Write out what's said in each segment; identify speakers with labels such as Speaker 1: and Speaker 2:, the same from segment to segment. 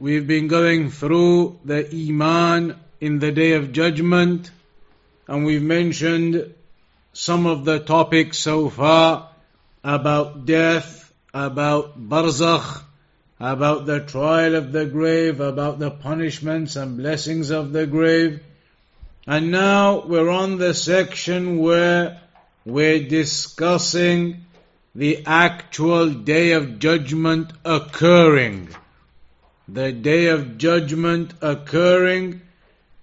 Speaker 1: We've been going through the Iman in the Day of Judgment, and we've mentioned some of the topics so far about death, about barzakh, about the trial of the grave, about the punishments and blessings of the grave. And now we're on the section where we're discussing the actual day of judgment occurring the day of judgment occurring,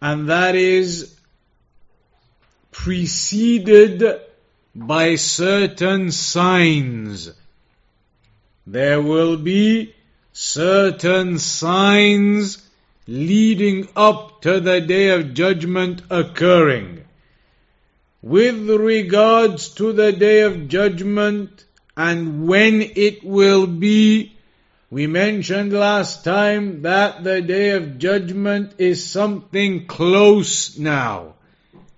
Speaker 1: and that is preceded by certain signs. There will be certain signs leading up to the day of judgment occurring. With regards to the day of judgment and when it will be, we mentioned last time that the day of judgment is something close now.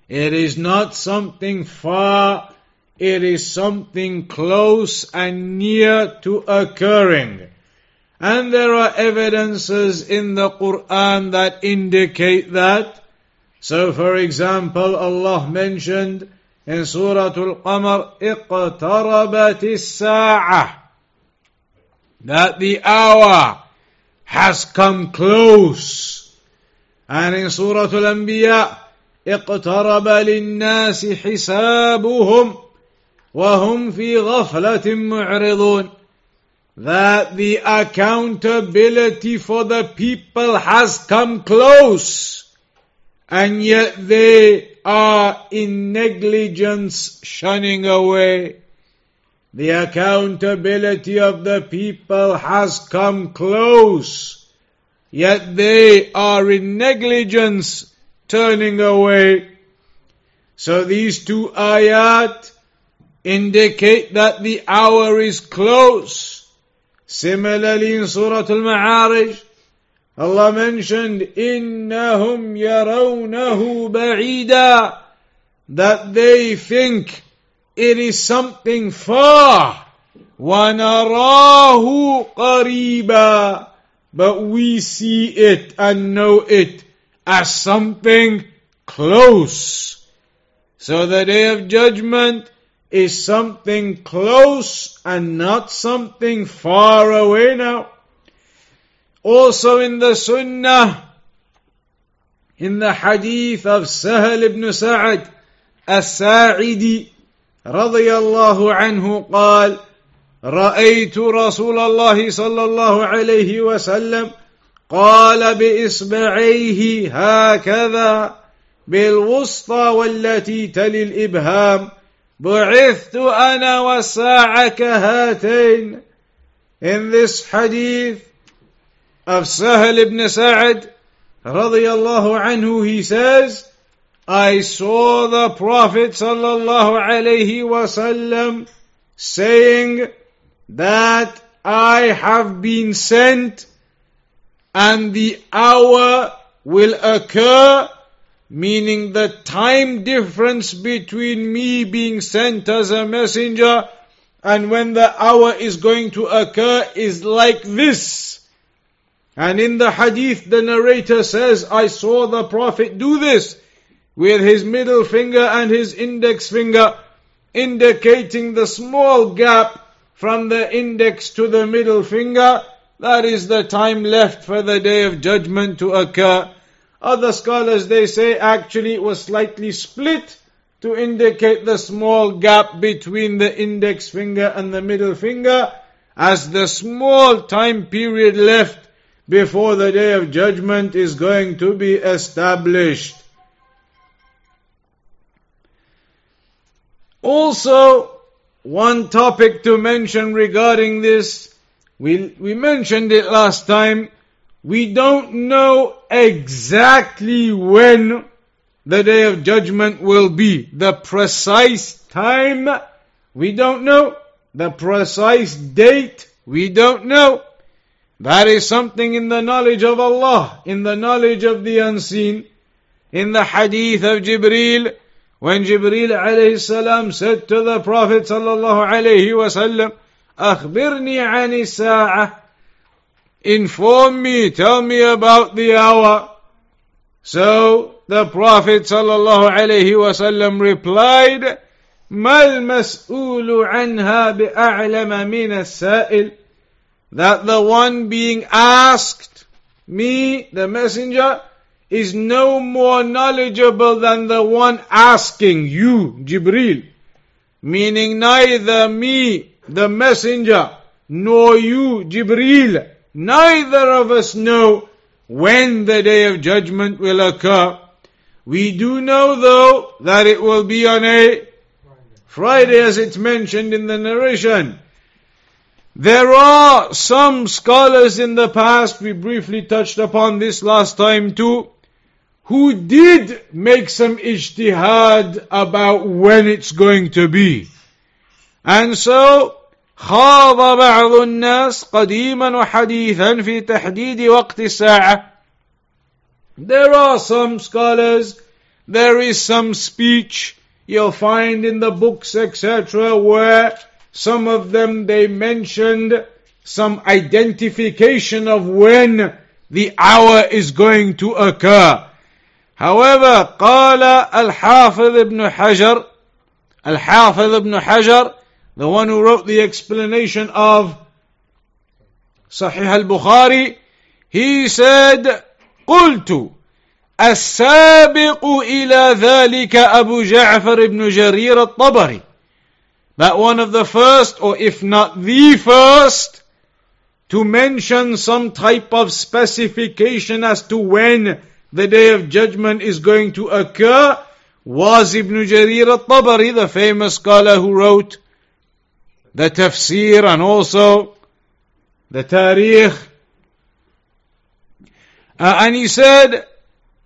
Speaker 1: It is not something far, it is something close and near to occurring. And there are evidences in the Quran that indicate that. So for example, Allah mentioned in Surah Al-Qamar, اقتربت الساعة that the hour has come close. And in Surah Al-Anbiya, اقترب للناس حسابهم وهم في غفلة معرضون that the accountability for the people has come close and yet they are in negligence shunning away. The accountability of the people has come close, yet they are in negligence turning away. So these two ayat indicate that the hour is close. Similarly in Surah Al-Ma'arij, Allah mentioned, إِنَّهُمْ يَرَوْنَهُ بَعِيدًا That they think it is something far. وَنَرَاهُ قَرِيبًا But we see it and know it as something close. So the day of judgment is something close and not something far away now. Also in the Sunnah, in the hadith of Sahal ibn Sa'ad as-Sa'idi, رضي الله عنه قال رأيت رسول الله صلى الله عليه وسلم قال بإصبعيه هكذا بالوسطى والتي تلي الإبهام بعثت أنا والساعة كهاتين in this hadith of Sahel ibn Sa'ad رضي الله عنه he says I saw the Prophet sallallahu wasallam saying that I have been sent and the hour will occur, meaning the time difference between me being sent as a messenger and when the hour is going to occur is like this. And in the hadith, the narrator says, I saw the Prophet do this with his middle finger and his index finger, indicating the small gap from the index to the middle finger. That is the time left for the day of judgment to occur. Other scholars, they say actually it was slightly split to indicate the small gap between the index finger and the middle finger as the small time period left before the day of judgment is going to be established. Also, one topic to mention regarding this, we, we mentioned it last time, we don't know exactly when the day of judgment will be. The precise time, we don't know. The precise date, we don't know. That is something in the knowledge of Allah, in the knowledge of the unseen. In the hadith of Jibreel, when Jibreel alayhi salam said to the Prophet sallallahu alayhi wasallam, أخبرني عن الساعة Inform me, tell me about the hour. So the Prophet sallallahu alayhi wasallam replied, ما المسؤول عنها بأعلم من السائل that the one being asked, me, the messenger, is no more knowledgeable than the one asking you, Jibril. Meaning neither me, the messenger, nor you, Jibril, neither of us know when the day of judgment will occur. We do know though that it will be on a Friday as it's mentioned in the narration. There are some scholars in the past, we briefly touched upon this last time too, who did make some ijtihad about when it's going to be. And so, خاض بعض الناس قديما وحديثا في تحديد وقت الساعة. There are some scholars, there is some speech you'll find in the books, etc., where some of them they mentioned some identification of when the hour is going to occur. However, قال الحافظ ابن حجر الحافظ ابن حجر the one who wrote the explanation of Sahih al-Bukhari he said قلت السابق إلى ذلك أبو جعفر بن جرير الطبري that one of the first, or if not the first, to mention some type of specification as to when the day of judgment is going to occur was Ibn Jarir al-Tabari, the famous scholar who wrote the tafsir and also the tarikh. Uh, and he said,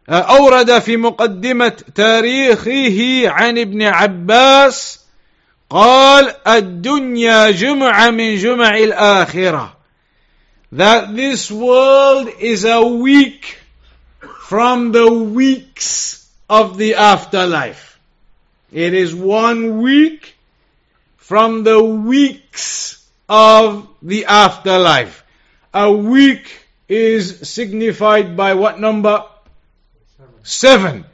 Speaker 1: uh, أورد في مقدمة تاريخه عن ابن عباس قال الدنيا جمعة من جمع الآخرة that this world is a week from the weeks of the afterlife. It is one week from the weeks of the afterlife. A week is signified by what number? Seven.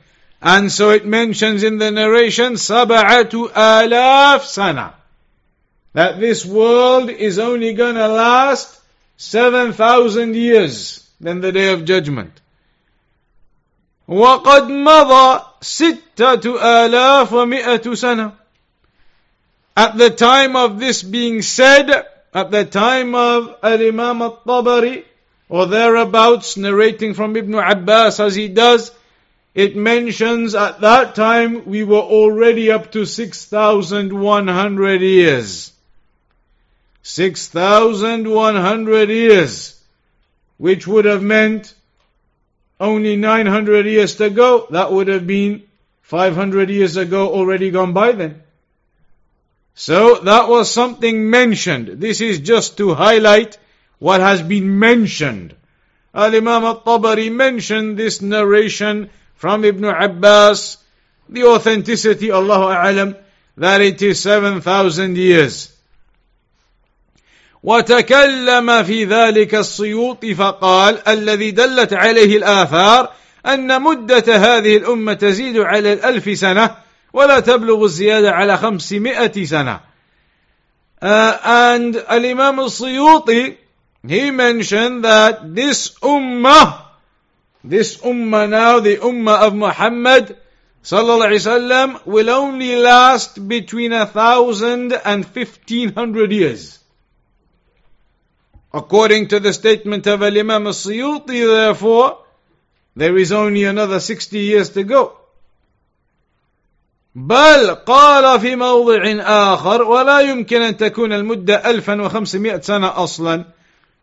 Speaker 1: And so it mentions in the narration, Sab'atu alaf sana. That this world is only gonna last 7,000 years than the day of judgment. وقد مضى ستة آلاف ومئة سنة. At the time of this being said, at the time of Al-Imam al-Tabari, or thereabouts, narrating from Ibn Abbas as he does, it mentions at that time we were already up to 6,100 years. 6,100 years, which would have meant only 900 years to go. That would have been 500 years ago already gone by then. So that was something mentioned. This is just to highlight what has been mentioned. Al-Imam al-Tabari mentioned this narration from Ibn Abbas, the authenticity, Allahu A'lam, that it is 7,000 years. وتكلم في ذلك السيوط فقال الذي دلت عليه الآثار أن مدة هذه الأمة تزيد على الألف سنة ولا تبلغ الزيادة على خمسمائة سنة. Uh, and الإمام السيوطي he mentioned that this ummah this ummah now the ummah of Muhammad صلى الله عليه وسلم will only last between a thousand and fifteen hundred years. According to the statement of Imam al-Suyuti, therefore, there is only another 60 years to go. بل قال في موضع آخر ولا يمكن أن تكون المدة 1500 سنة أصلا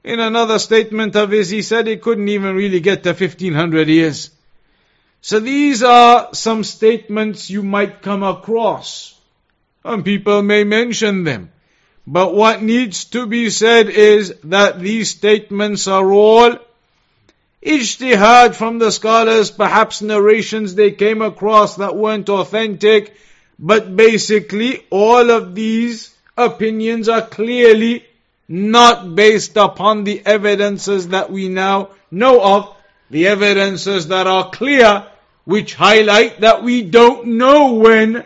Speaker 1: In another statement of his, he said he couldn't even really get to 1500 years. So these are some statements you might come across. And people may mention them. But what needs to be said is that these statements are all ijtihad from the scholars, perhaps narrations they came across that weren't authentic, but basically all of these opinions are clearly not based upon the evidences that we now know of, the evidences that are clear, which highlight that we don't know when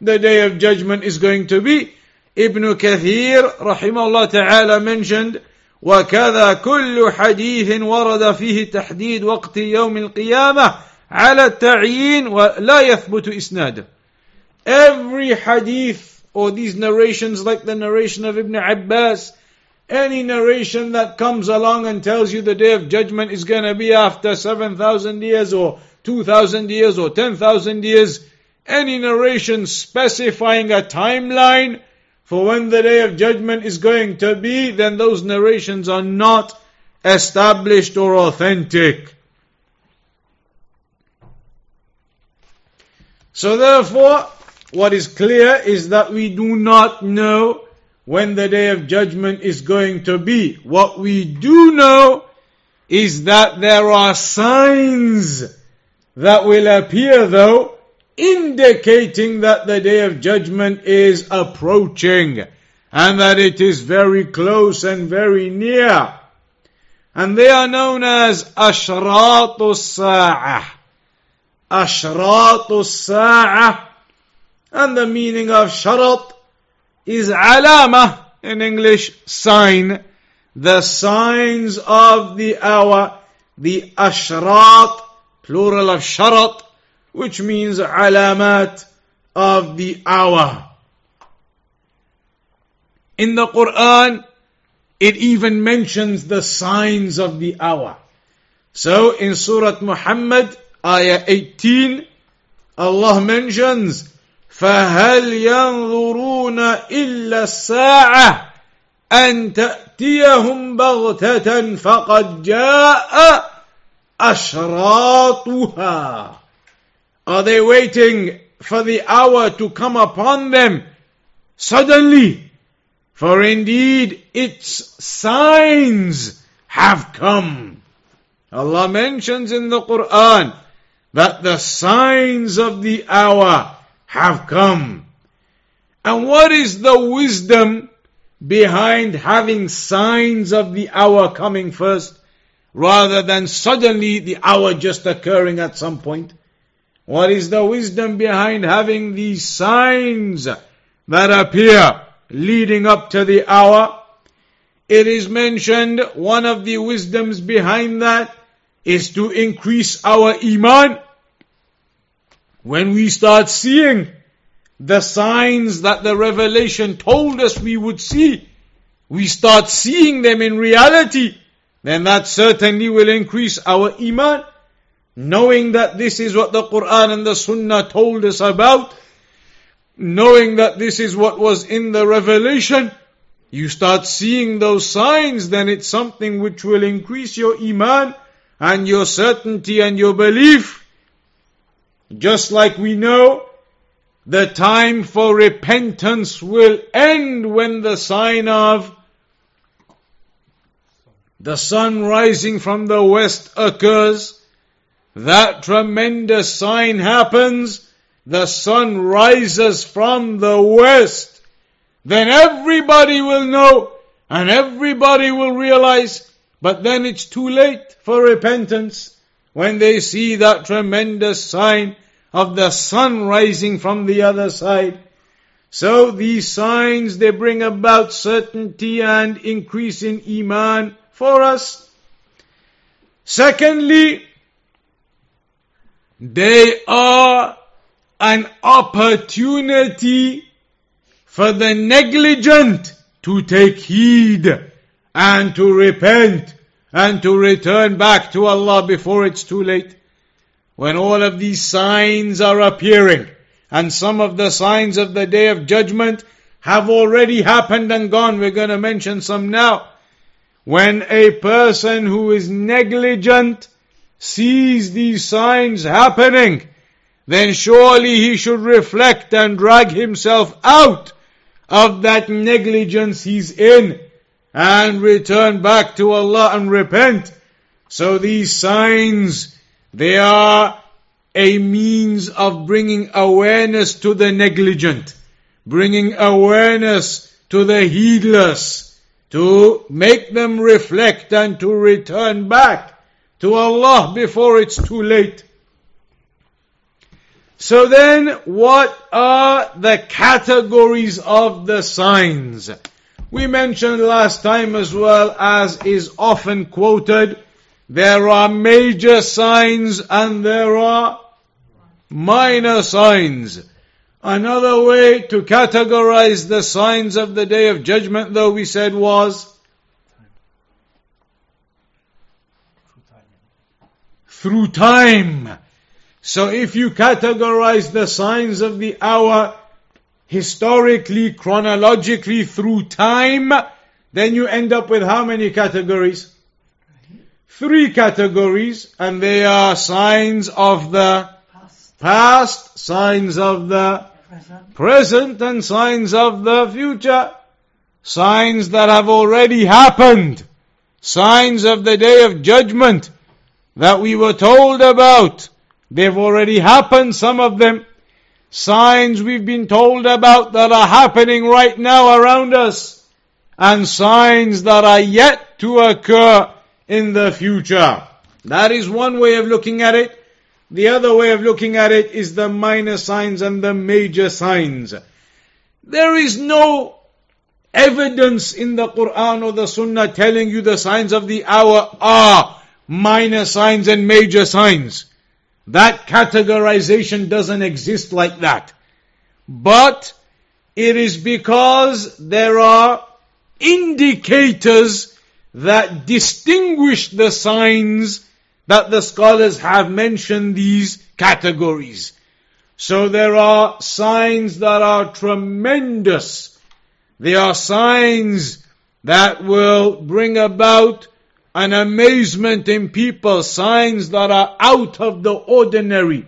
Speaker 1: the day of judgment is going to be. Ibn Kathir rahimahullah ta'ala mentioned وكذا كل حديث ورد فيه تحديد وقت يوم القيامة على التعيين ولا يثبت إسناده Every hadith or these narrations like the narration of Ibn Abbas any narration that comes along and tells you the day of judgment is going to be after 7,000 years or 2,000 years or 10,000 years, any narration specifying a timeline for when the day of judgment is going to be, then those narrations are not established or authentic. So therefore, what is clear is that we do not know when the day of judgment is going to be. What we do know is that there are signs that will appear though indicating that the day of judgment is approaching and that it is very close and very near. And they are known as Ashratu Sa'ah. Ashratu Sa'ah. And the meaning of Sharat is alama in English, sign. The signs of the hour, the Ashrat, plural of Sharat, which means alamat of the hour. In the Quran, it even mentions the signs of the hour. So in Surah Muhammad, ayah 18, Allah mentions, فهل ينظرون إلا الساعة أن تأتيهم بغتة فقد جاء أشراطها are they waiting for the hour to come upon them suddenly? For indeed its signs have come. Allah mentions in the Quran that the signs of the hour have come. And what is the wisdom behind having signs of the hour coming first rather than suddenly the hour just occurring at some point? What is the wisdom behind having these signs that appear leading up to the hour? It is mentioned one of the wisdoms behind that is to increase our iman. When we start seeing the signs that the revelation told us we would see, we start seeing them in reality, then that certainly will increase our iman knowing that this is what the Quran and the Sunnah told us about, knowing that this is what was in the revelation, you start seeing those signs, then it's something which will increase your iman and your certainty and your belief. Just like we know, the time for repentance will end when the sign of the sun rising from the west occurs that tremendous sign happens, the sun rises from the west, then everybody will know and everybody will realize, but then it's too late for repentance when they see that tremendous sign of the sun rising from the other side. So these signs, they bring about certainty and increase in iman for us. Secondly, they are an opportunity for the negligent to take heed and to repent and to return back to Allah before it's too late. When all of these signs are appearing, and some of the signs of the day of judgment have already happened and gone, we're going to mention some now. when a person who is negligent sees these signs happening, then surely he should reflect and drag himself out of that negligence he's in and return back to Allah and repent. So these signs, they are a means of bringing awareness to the negligent, bringing awareness to the heedless, to make them reflect and to return back to Allah before it's too late. So then, what are the categories of the signs? We mentioned last time as well as is often quoted, there are major signs and there are minor signs. Another way to categorize the signs of the day of judgment though we said was through time. So if you categorize the signs of the hour historically, chronologically, through time, then you end up with how many categories? Three categories, and they are signs of the past, past signs of the present. present, and signs of the future. Signs that have already happened. Signs of the day of judgment that we were told about. They've already happened, some of them. Signs we've been told about that are happening right now around us. And signs that are yet to occur in the future. That is one way of looking at it. The other way of looking at it is the minor signs and the major signs. There is no evidence in the Quran or the Sunnah telling you the signs of the hour are minor signs and major signs. That categorization doesn't exist like that. But it is because there are indicators that distinguish the signs that the scholars have mentioned these categories. So there are signs that are tremendous. They are signs that will bring about an amazement in people, signs that are out of the ordinary.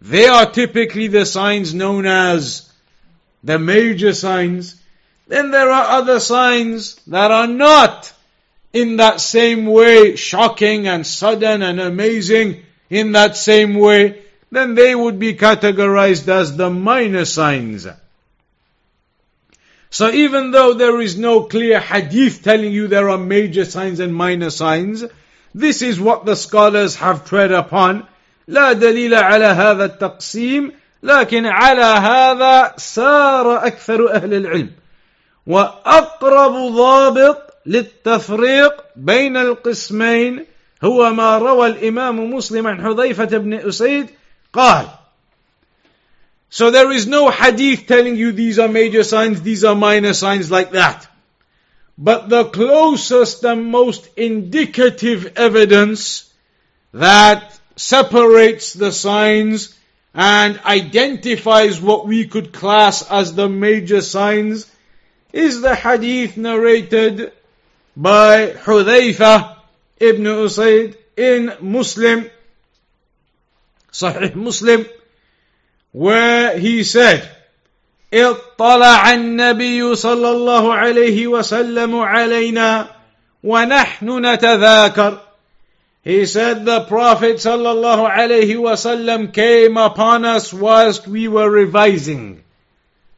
Speaker 1: They are typically the signs known as the major signs. Then there are other signs that are not in that same way shocking and sudden and amazing in that same way. Then they would be categorized as the minor signs. So even though there is no clear hadith telling you there are major signs and minor signs, this is what the scholars have tread upon. لا دليل على هذا التقسيم لكن على هذا سار أكثر أهل العلم وأقرب ضابط للتفريق بين القسمين هو ما روى الإمام مسلم عن حذيفة بن أسيد قال So there is no hadith telling you these are major signs, these are minor signs like that. But the closest and most indicative evidence that separates the signs and identifies what we could class as the major signs is the hadith narrated by Hudhaifa ibn Usaid in Muslim, Sahih Muslim, where he said, اطلع النبي صلى الله عليه وسلم علينا ونحن نتذاكر He said the Prophet sallallahu alaihi wasallam came upon us whilst we were revising.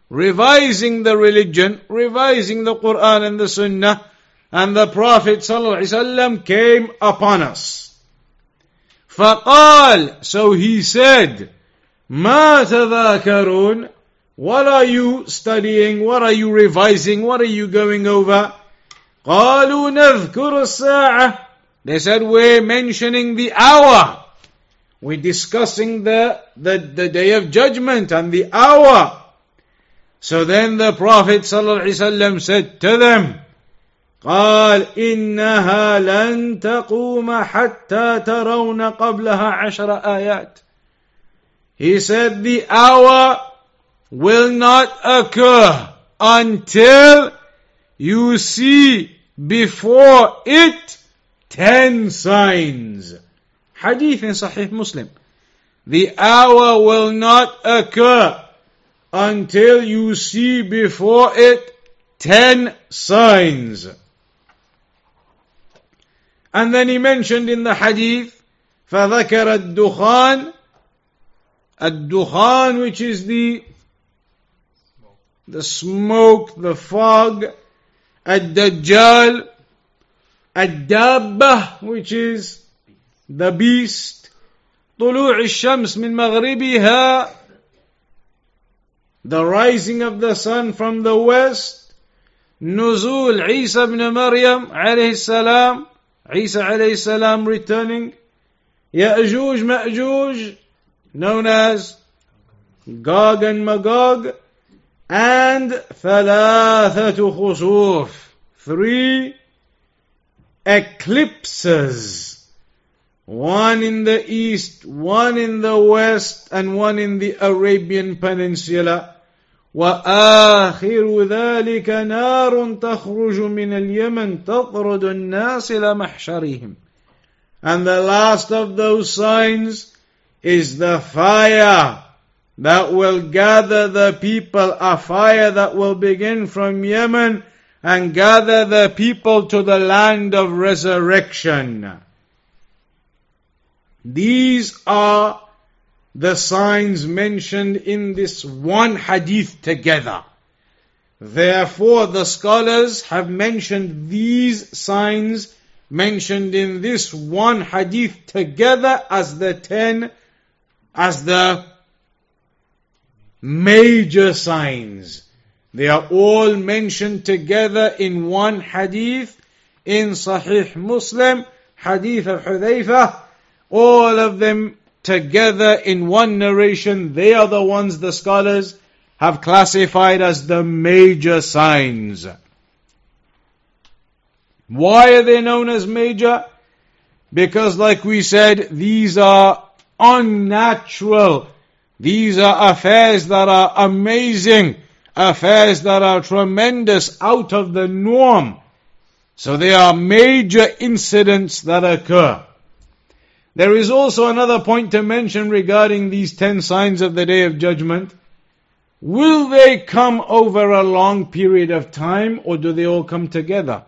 Speaker 1: Revising the religion, revising the Quran and the Sunnah, and the Prophet sallallahu alaihi wasallam came upon us. فقال, so he said, ما تذاكرون What are you studying? What are you revising? What are you going over? قالوا نذكر الساعة They said we're mentioning the hour. We're discussing the, the, the day of judgment and the hour. So then the Prophet ﷺ said to them, قال إنها لن تقوم حتى ترون قبلها عشر آيات he said the hour will not occur until you see before it ten signs. Hadith in Sahih Muslim. The hour will not occur until you see before it ten signs. And then he mentioned in the hadith, فذكر الدخان الدخان which is the the smoke, the fog, الدجال, الدابة which is the beast, طلوع الشمس من مغربها the rising of the sun from the west, نزول عيسى بن مريم عليه السلام, عيسى عليه السلام returning, يأجوج مأجوج known as Gog and Magog, and ثلاثة خسوف, three eclipses. One in the east, one in the west, and one in the Arabian Peninsula. وآخر ذلك نار تخرج من اليمن تطرد الناس إلى محشرهم. And the last of those signs is the fire that will gather the people, a fire that will begin from Yemen and gather the people to the land of resurrection. These are the signs mentioned in this one hadith together. Therefore, the scholars have mentioned these signs mentioned in this one hadith together as the ten, as the major signs. They are all mentioned together in one hadith in Sahih Muslim, hadith of Hudayfa, all of them together in one narration. They are the ones the scholars have classified as the major signs. Why are they known as major? Because like we said, these are unnatural these are affairs that are amazing, affairs that are tremendous, out of the norm. So they are major incidents that occur. There is also another point to mention regarding these ten signs of the Day of Judgment. Will they come over a long period of time or do they all come together?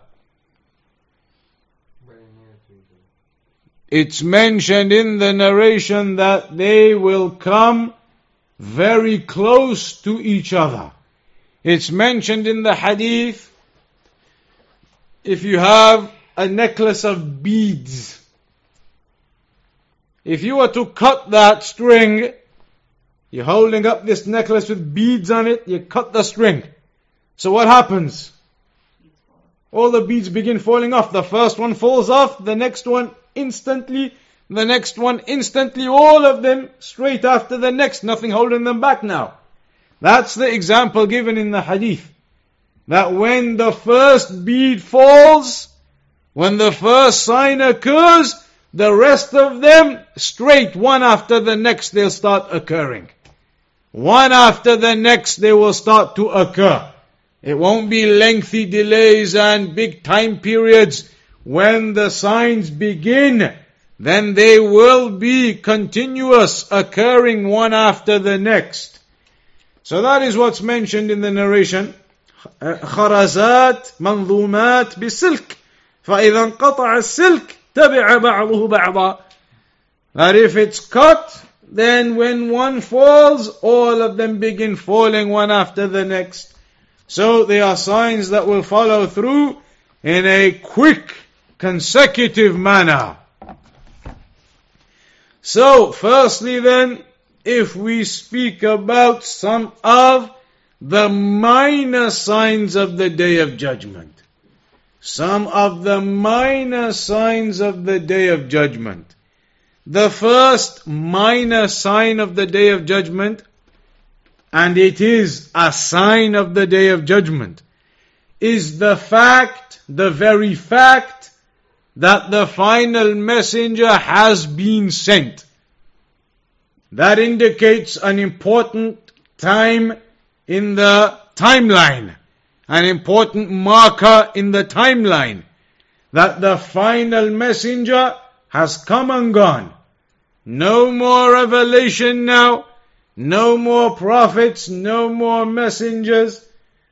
Speaker 1: It's mentioned in the narration that they will come very close to each other. It's mentioned in the hadith if you have a necklace of beads, if you were to cut that string, you're holding up this necklace with beads on it, you cut the string. So what happens? All the beads begin falling off. The first one falls off, the next one instantly the next one instantly, all of them straight after the next, nothing holding them back now. That's the example given in the hadith. That when the first bead falls, when the first sign occurs, the rest of them straight one after the next they'll start occurring. One after the next they will start to occur. It won't be lengthy delays and big time periods When the signs begin, then they will be continuous, occurring one after the next. So that is what's mentioned in the narration. خرزات منظومات بسلك فإذا انقطع السلك تبع بعضه بعضا That if it's cut, then when one falls, all of them begin falling one after the next. So they are signs that will follow through in a quick, consecutive manner. So, firstly then, if we speak about some of the minor signs of the Day of Judgment, some of the minor signs of the Day of Judgment. The first minor sign of the Day of Judgment, and it is a sign of the Day of Judgment, is the fact, the very fact, that the final messenger has been sent. That indicates an important time in the timeline. an important marker in the timeline that the final messenger has come and gone. No more revelation now, no more prophets, no more messengers.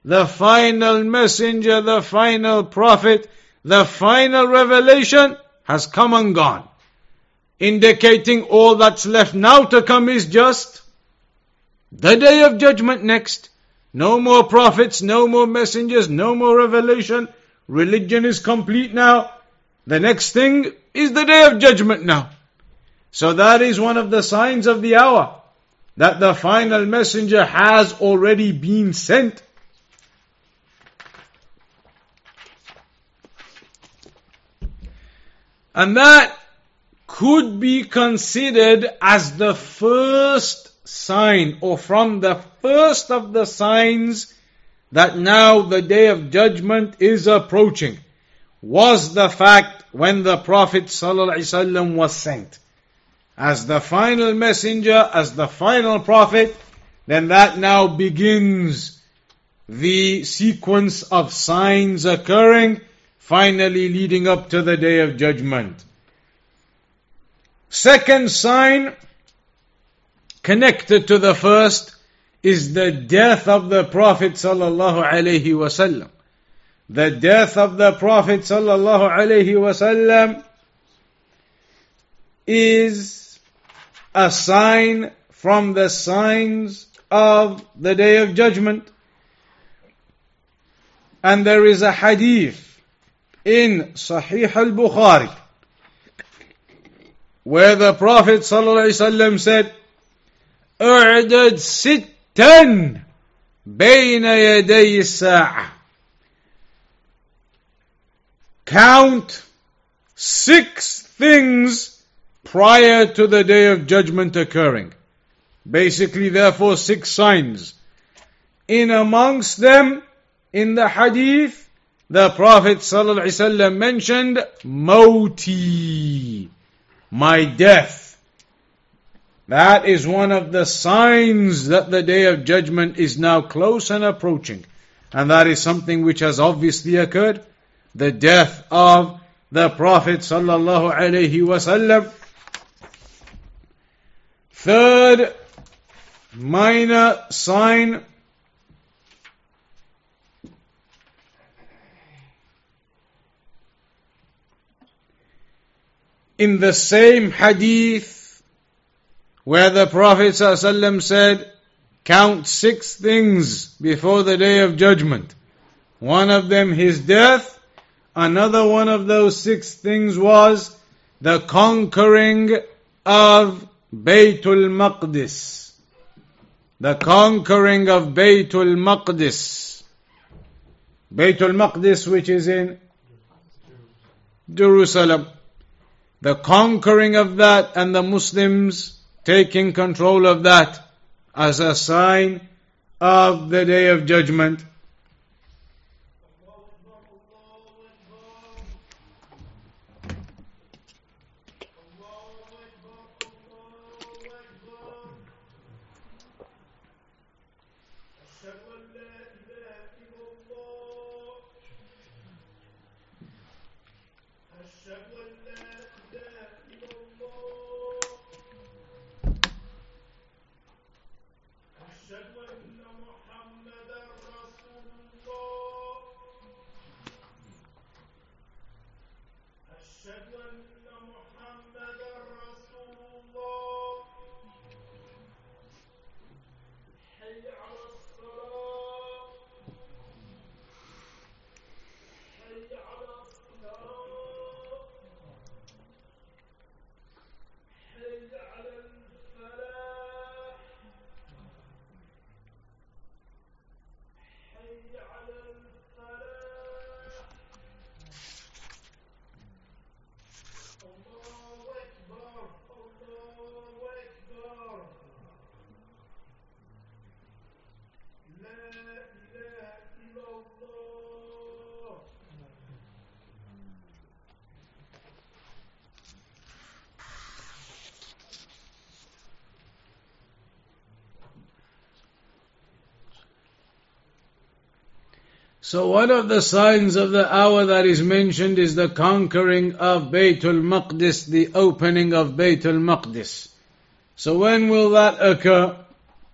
Speaker 1: The final messenger, the final prophet, the final revelation has come and gone. Indicating all that's left now to come is just the day of judgment next. No more prophets, no more messengers, no more revelation. Religion is complete now. The next thing is the day of judgment now. So that is one of the signs of the hour that the final messenger has already been sent. And that could be considered as the first sign or from the first of the signs that now the day of judgment is approaching was the fact when the Prophet ﷺ was sent. As the final messenger, as the final prophet, then that now begins the sequence of signs occurring, finally leading up to the day of judgment. Second sign connected to the first is the death of the Prophet sallallahu alaihi wasallam. The death of the Prophet sallallahu alaihi wasallam is a sign from the signs of the day of judgment. And there is a hadith in Sahih al-Bukhari where the Prophet ﷺ said, اعدد ستا بين يدي الساعة Count six things prior to the day of judgment occurring. Basically, therefore, six signs. In amongst them, in the hadith, the Prophet ﷺ mentioned Moti, my death. That is one of the signs that the day of judgment is now close and approaching. And that is something which has obviously occurred. The death of the Prophet wasallam. Third minor sign in the same hadith where the Prophet ﷺ said, Count six things before the day of judgment. One of them his death. Another one of those six things was the conquering of Baytul Maqdis. The conquering of Baytul Maqdis. Baytul Maqdis which is in Jerusalem. The conquering of that and the Muslims taking control of that as a sign of the day of judgment. أشهد أن لا إله So one of the signs of the hour that is mentioned is the conquering of Baytul Maqdis, the opening of Baytul Maqdis. So when will that occur?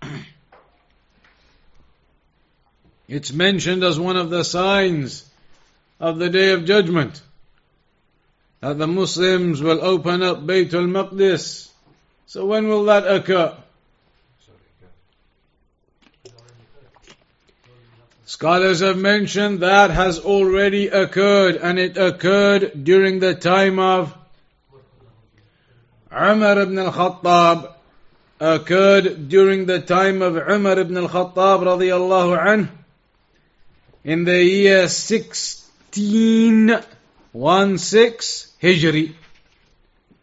Speaker 1: It's mentioned as one of the signs of the Day of Judgment that the Muslims will open up Baytul Maqdis. So when will that occur? Scholars have mentioned that has already occurred and it occurred during the time of Umar ibn al-Khattab occurred during the time of Umar ibn al-Khattab radiyallahu anhu in the year 1616 Hijri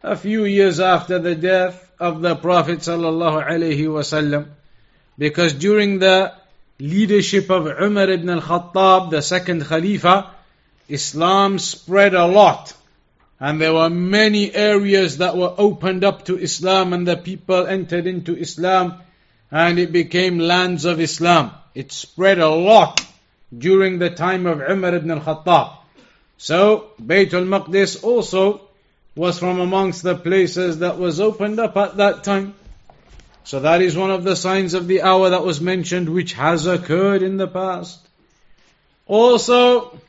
Speaker 1: a few years after the death of the Prophet sallallahu alaihi wasallam because during the leadership of Umar ibn al-Khattab, the second Khalifa, Islam spread a lot. And there were many areas that were opened up to Islam and the people entered into Islam and it became lands of Islam. It spread a lot during the time of Umar ibn al-Khattab. So, Bayt al-Maqdis also was from amongst the places that was opened up at that time. So that is one of the signs of the hour that was mentioned which has occurred in the past. Also,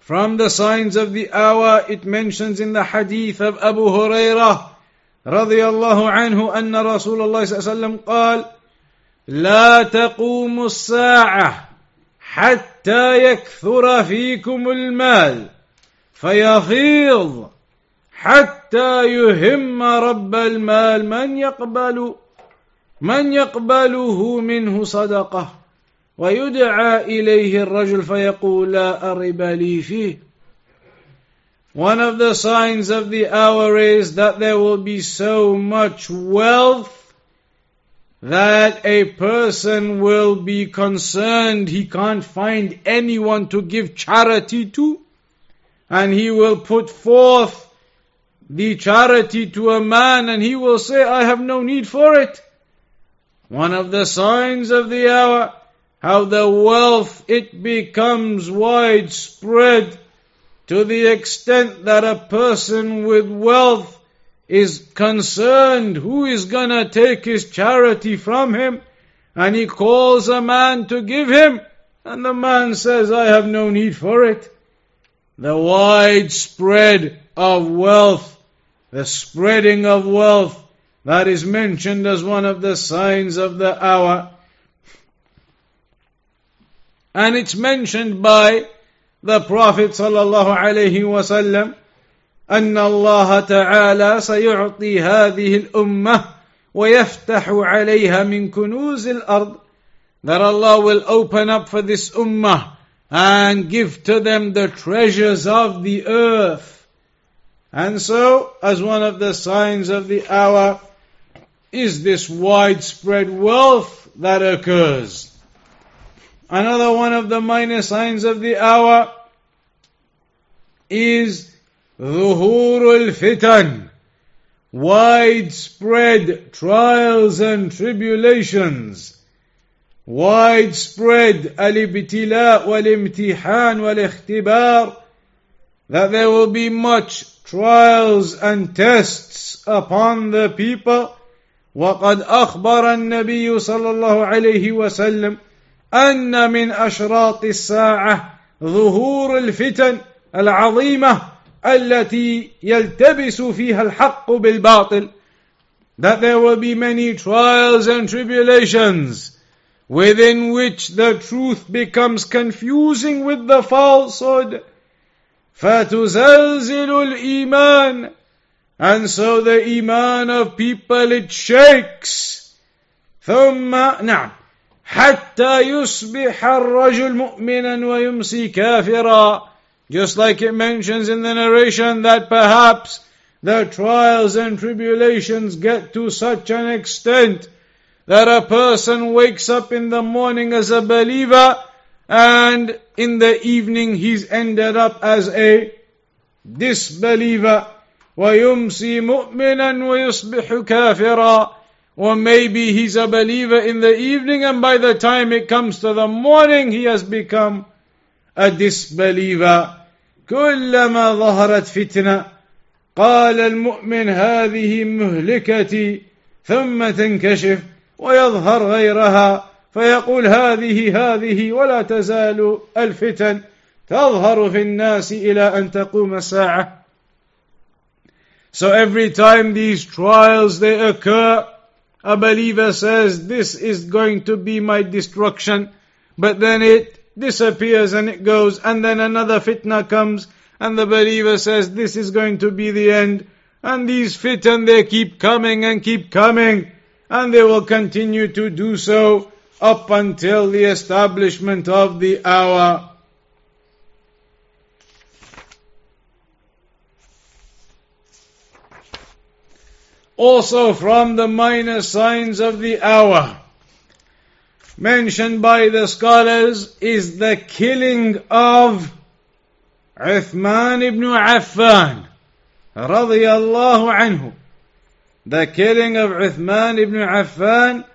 Speaker 1: from the signs of the hour, it mentions in the hadith of Abu Hurairah رضي الله عنه أن رسول الله صلى الله عليه وسلم قال لا تقوم الساعة حتى يكثر فيكم المال فيغيظ حتى يهم رب المال من يقبل من يقبله منه صدقه ويدعى إليه الرجل فيقول لا أرب لي فيه One of the signs of the hour is that there will be so much wealth that a person will be concerned he can't find anyone to give charity to and he will put forth the charity to a man and he will say, I have no need for it. One of the signs of the hour, how the wealth, it becomes widespread to the extent that a person with wealth is concerned who is gonna take his charity from him and he calls a man to give him and the man says, I have no need for it. The widespread of wealth the spreading of wealth that is mentioned as one of the signs of the hour. And it's mentioned by the Prophet sallallahu alaihi wasallam أن الله تعالى سيعطي هذه الأمة ويفتح عليها من كنوز الأرض that Allah will open up for this ummah and give to them the treasures of the earth and so, as one of the signs of the hour, is this widespread wealth that occurs. Another one of the minor signs of the hour is ظهور الفتن widespread trials and tribulations widespread الابتلاء والامتحان والاختبار that there will be much trials and tests upon the people وقد أخبر النبي صلى الله عليه وسلم أن من أشراط الساعة ظهور الفتن العظيمة التي يلتبس فيها الحق بالباطل that there will be many trials and tribulations within which the truth becomes confusing with the falsehood فَتُزَلْزِلُ الْإِيمَانِ And so the iman of people it shakes. ثم نعم حتى يصبح الرجل مؤمنا ويمسي كافرا just like it mentions in the narration that perhaps the trials and tribulations get to such an extent that a person wakes up in the morning as a believer and in the evening he's ended up as a disbeliever ويمسي مؤمنا ويصبح كافرا Or maybe he's a believer in the evening and by the time it comes to the morning he has become a disbeliever. كلما ظهرت فتنة قال المؤمن هذه مهلكتي ثم تنكشف ويظهر غيرها فيقول هذه هذه ولا تزال الفتن تظهر في الناس إلى أن تقوم الساعة So every time these trials they occur, a believer says, this is going to be my destruction. But then it disappears and it goes, and then another fitna comes, and the believer says, this is going to be the end. And these fitan, they keep coming and keep coming, and they will continue to do so up until the establishment of the hour. Also from the minor signs of the hour mentioned by the scholars is the killing of Uthman ibn Affan radiyallahu anhu. The killing of Uthman ibn Affan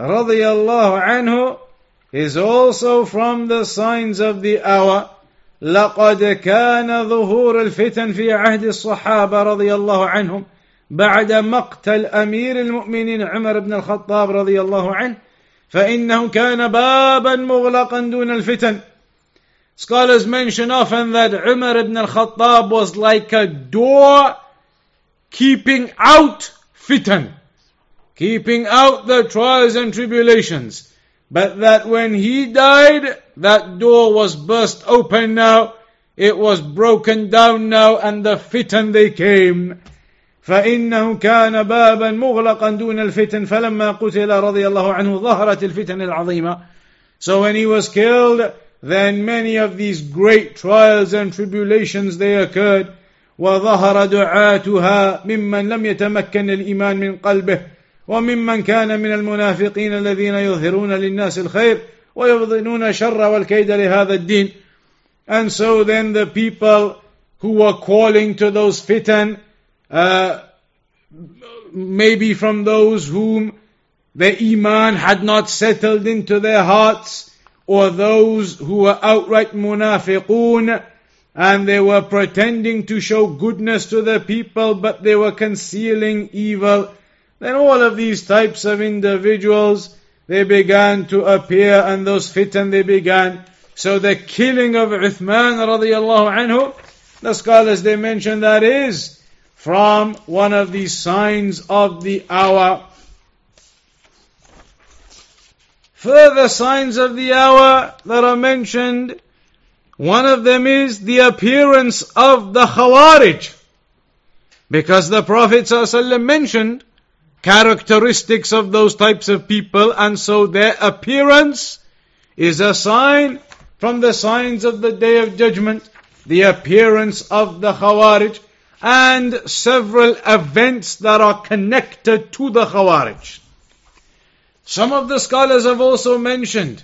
Speaker 1: radiyallahu anhu is also from the signs of the hour. لقد كان ظهور الفتن في عهد الصحابة رضي الله عنهم بعد مقتل أمير المؤمنين عمر بن الخطاب رضي الله عنه فإنه كان بابا مغلقا دون الفتن Scholars mention often that Umar ibn al-Khattab was like a door keeping out fitan, keeping out the trials and tribulations. But that when he died, that door was burst open now, it was broken down now, and the fitan they came. فإنه كان بابا مغلقا دون الفتن فلما قتل رضي الله عنه ظهرت الفتن العظيمة So when he was killed, then many of these great trials and tribulations they occurred وظهر دعاتها ممن لم يتمكن الإيمان من قلبه وممن كان من المنافقين الذين يظهرون للناس الخير ويبطنون الشر والكيد لهذا الدين And so then the people who were calling to those fitan uh, maybe from those whom the iman had not settled into their hearts, or those who were outright munafiqun, and they were pretending to show goodness to the people, but they were concealing evil. Then all of these types of individuals, they began to appear, and those fitan they began. So the killing of Uthman radiallahu anhu, the scholars they mention that is from one of the signs of the hour. Further signs of the hour that are mentioned, one of them is the appearance of the Khawarij. Because the Prophet mentioned characteristics of those types of people, and so their appearance is a sign from the signs of the Day of Judgment, the appearance of the Khawarij and several events that are connected to the Khawarij. Some of the scholars have also mentioned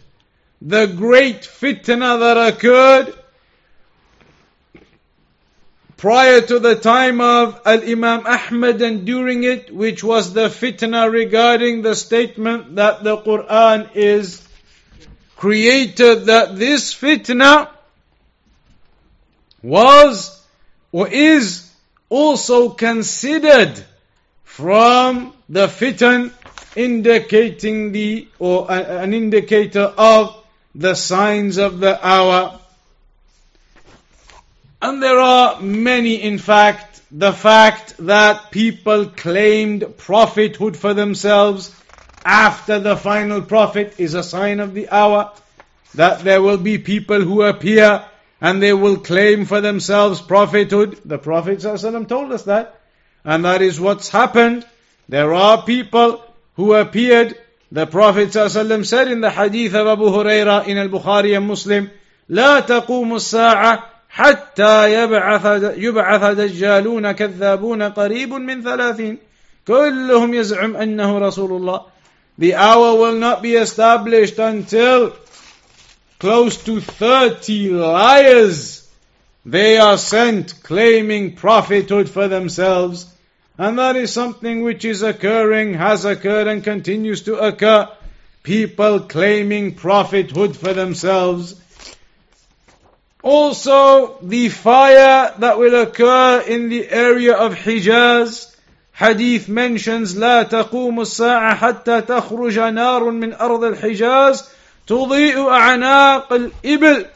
Speaker 1: the great fitna that occurred prior to the time of Al Imam Ahmad and during it, which was the fitna regarding the statement that the Quran is created, that this fitna was or is also considered from the fitan indicating the or an indicator of the signs of the hour. And there are many, in fact, the fact that people claimed prophethood for themselves after the final prophet is a sign of the hour. That there will be people who appear and they will claim for themselves prophethood. The Prophet ﷺ told us that. And that is what's happened. There are people who appeared. The Prophet ﷺ said in the hadith of Abu Huraira in al-Bukhari and Muslim, لا تقوم الساعة حتى يبعث يبعث دجالون كذابون قريب من ثلاثين كلهم يزعم أنه رسول الله The hour will not be established until close to 30 liars they are sent claiming prophethood for themselves. And that is something which is occurring, has occurred, and continues to occur. People claiming prophethood for themselves. Also, the fire that will occur in the area of Hijaz. Hadith mentions لا تقوم الساعة حتى تخرج نار من أرض الحجاز تضيء أعناق الإبل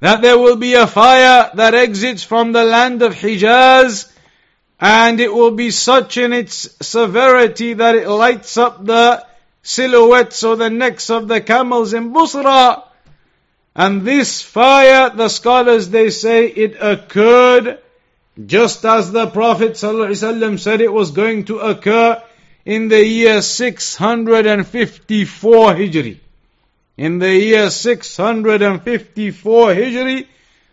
Speaker 1: that there will be a fire that exits from the land of Hijaz and it will be such in its severity that it lights up the silhouettes or the necks of the camels in Busra. And this fire, the scholars they say it occurred just as the Prophet ﷺ said it was going to occur in the year 654 Hijri. In the year 654 Hijri,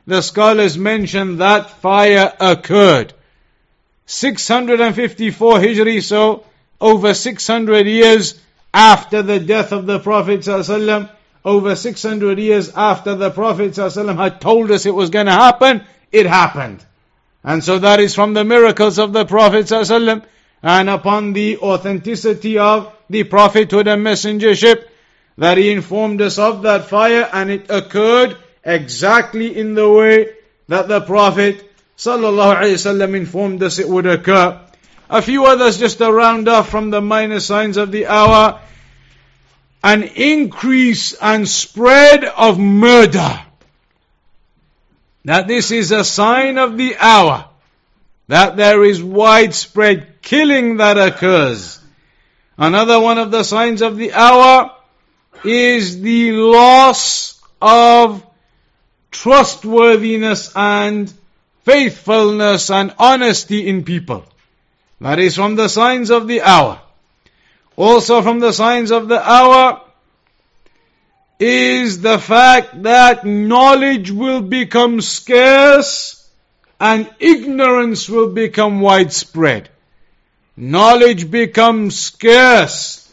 Speaker 1: the scholars mention that fire occurred. 654 Hijri, so over 600 years after the death of the Prophet ﷺ, over 600 years after the Prophet ﷺ had told us it was going to happen, it happened. And so that is from the miracles of the Prophet ﷺ, and upon the authenticity of the prophethood and messengership, that he informed us of that fire and it occurred exactly in the way that the Prophet ﷺ informed us it would occur. A few others just to round off from the minor signs of the hour. An increase and spread of murder. That this is a sign of the hour. That there is widespread killing that occurs. Another one of the signs of the hour is the loss of trustworthiness and faithfulness and honesty in people. That is from the signs of the hour. Also from the signs of the hour is the fact that knowledge will become scarce and ignorance will become widespread. Knowledge becomes scarce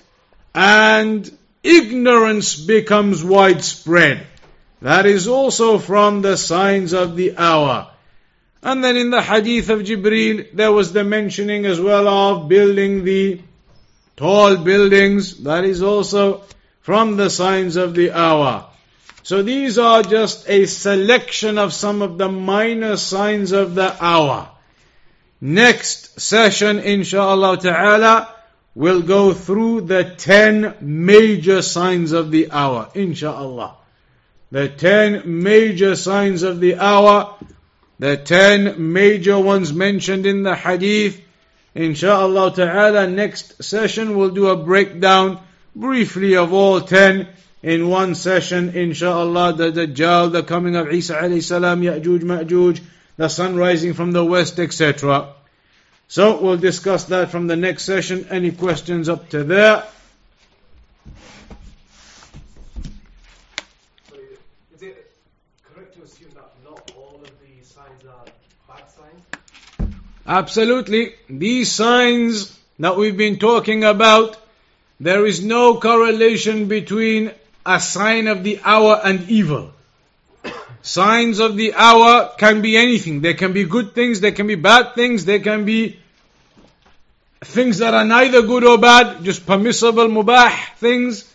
Speaker 1: and ignorance becomes widespread. That is also from the signs of the hour. And then in the hadith of Jibril, there was the mentioning as well of building the tall buildings. That is also from the signs of the hour. So these are just a selection of some of the minor signs of the hour. Next session, inshallah ta'ala, we'll go through the ten major signs of the hour, inshallah. The ten major signs of the hour, the ten major ones mentioned in the hadith. Inshallah ta'ala, next session we'll do a breakdown briefly of all ten in one session, inshallah, the Dajjal, the coming of Isa alayhi salam, Ya'juj, Ma'juj, the sun rising from the west, etc. So we'll discuss that from the next session. Any questions up to there?
Speaker 2: Is it correct to assume that not all of the signs are bad signs?
Speaker 1: Absolutely. These signs that we've been talking about, there is no correlation between a sign of the hour and evil. Signs of the hour can be anything. They can be good things, they can be bad things, they can be things that are neither good or bad, just permissible, mubah things.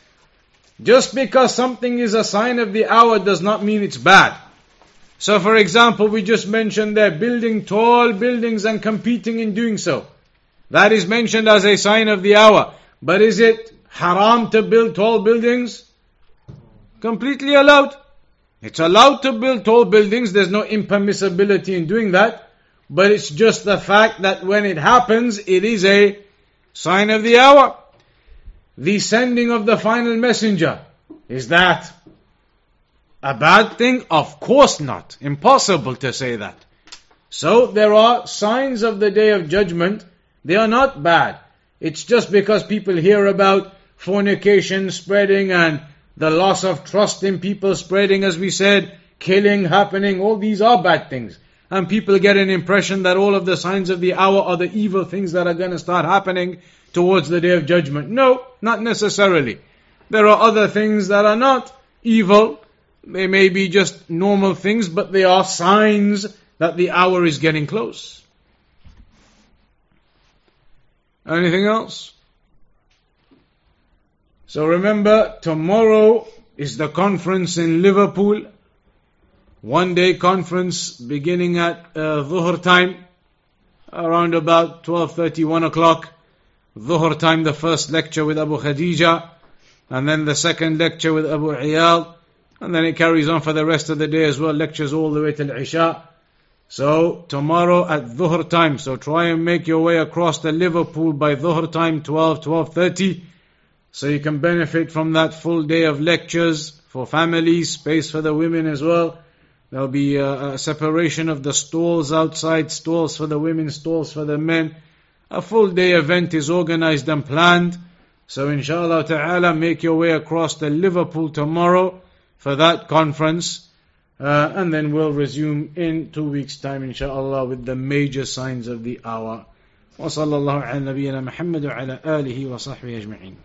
Speaker 1: Just because something is a sign of the hour does not mean it's bad. So for example, we just mentioned there building tall buildings and competing in doing so. That is mentioned as a sign of the hour. But is it haram to build tall buildings? Completely allowed. It's allowed to build tall buildings. There's no impermissibility in doing that. But it's just the fact that when it happens, it is a sign of the hour. The sending of the final messenger. Is that a bad thing? Of course not. Impossible to say that. So there are signs of the day of judgment. They are not bad. It's just because people hear about fornication spreading and the loss of trust in people spreading, as we said, killing happening, all these are bad things. And people get an impression that all of the signs of the hour are the evil things that are going to start happening towards the day of judgment. No, not necessarily. There are other things that are not evil. They may be just normal things, but they are signs that the hour is getting close. Anything else? So remember, tomorrow is the conference in Liverpool. One day conference beginning at uh, Dhuhr time, around about 12.30, 1 o'clock. Dhuhr time, the first lecture with Abu Khadija, and then the second lecture with Abu Iyaad, and then it carries on for the rest of the day as well, lectures all the way till Isha. So tomorrow at Dhuhr time, so try and make your way across the Liverpool by Dhuhr time, 12, 12.30, so you can benefit from that full day of lectures for families, space for the women as well. There'll be a, a separation of the stalls outside, stalls for the women, stalls for the men. A full day event is organized and planned. So inshallah ta'ala, make your way across the Liverpool tomorrow for that conference. Uh, and then we'll resume in two weeks' time, inshallah, with the major signs of the hour. وصلى الله على نبينا محمد وعلى آله وصحبه أجمعين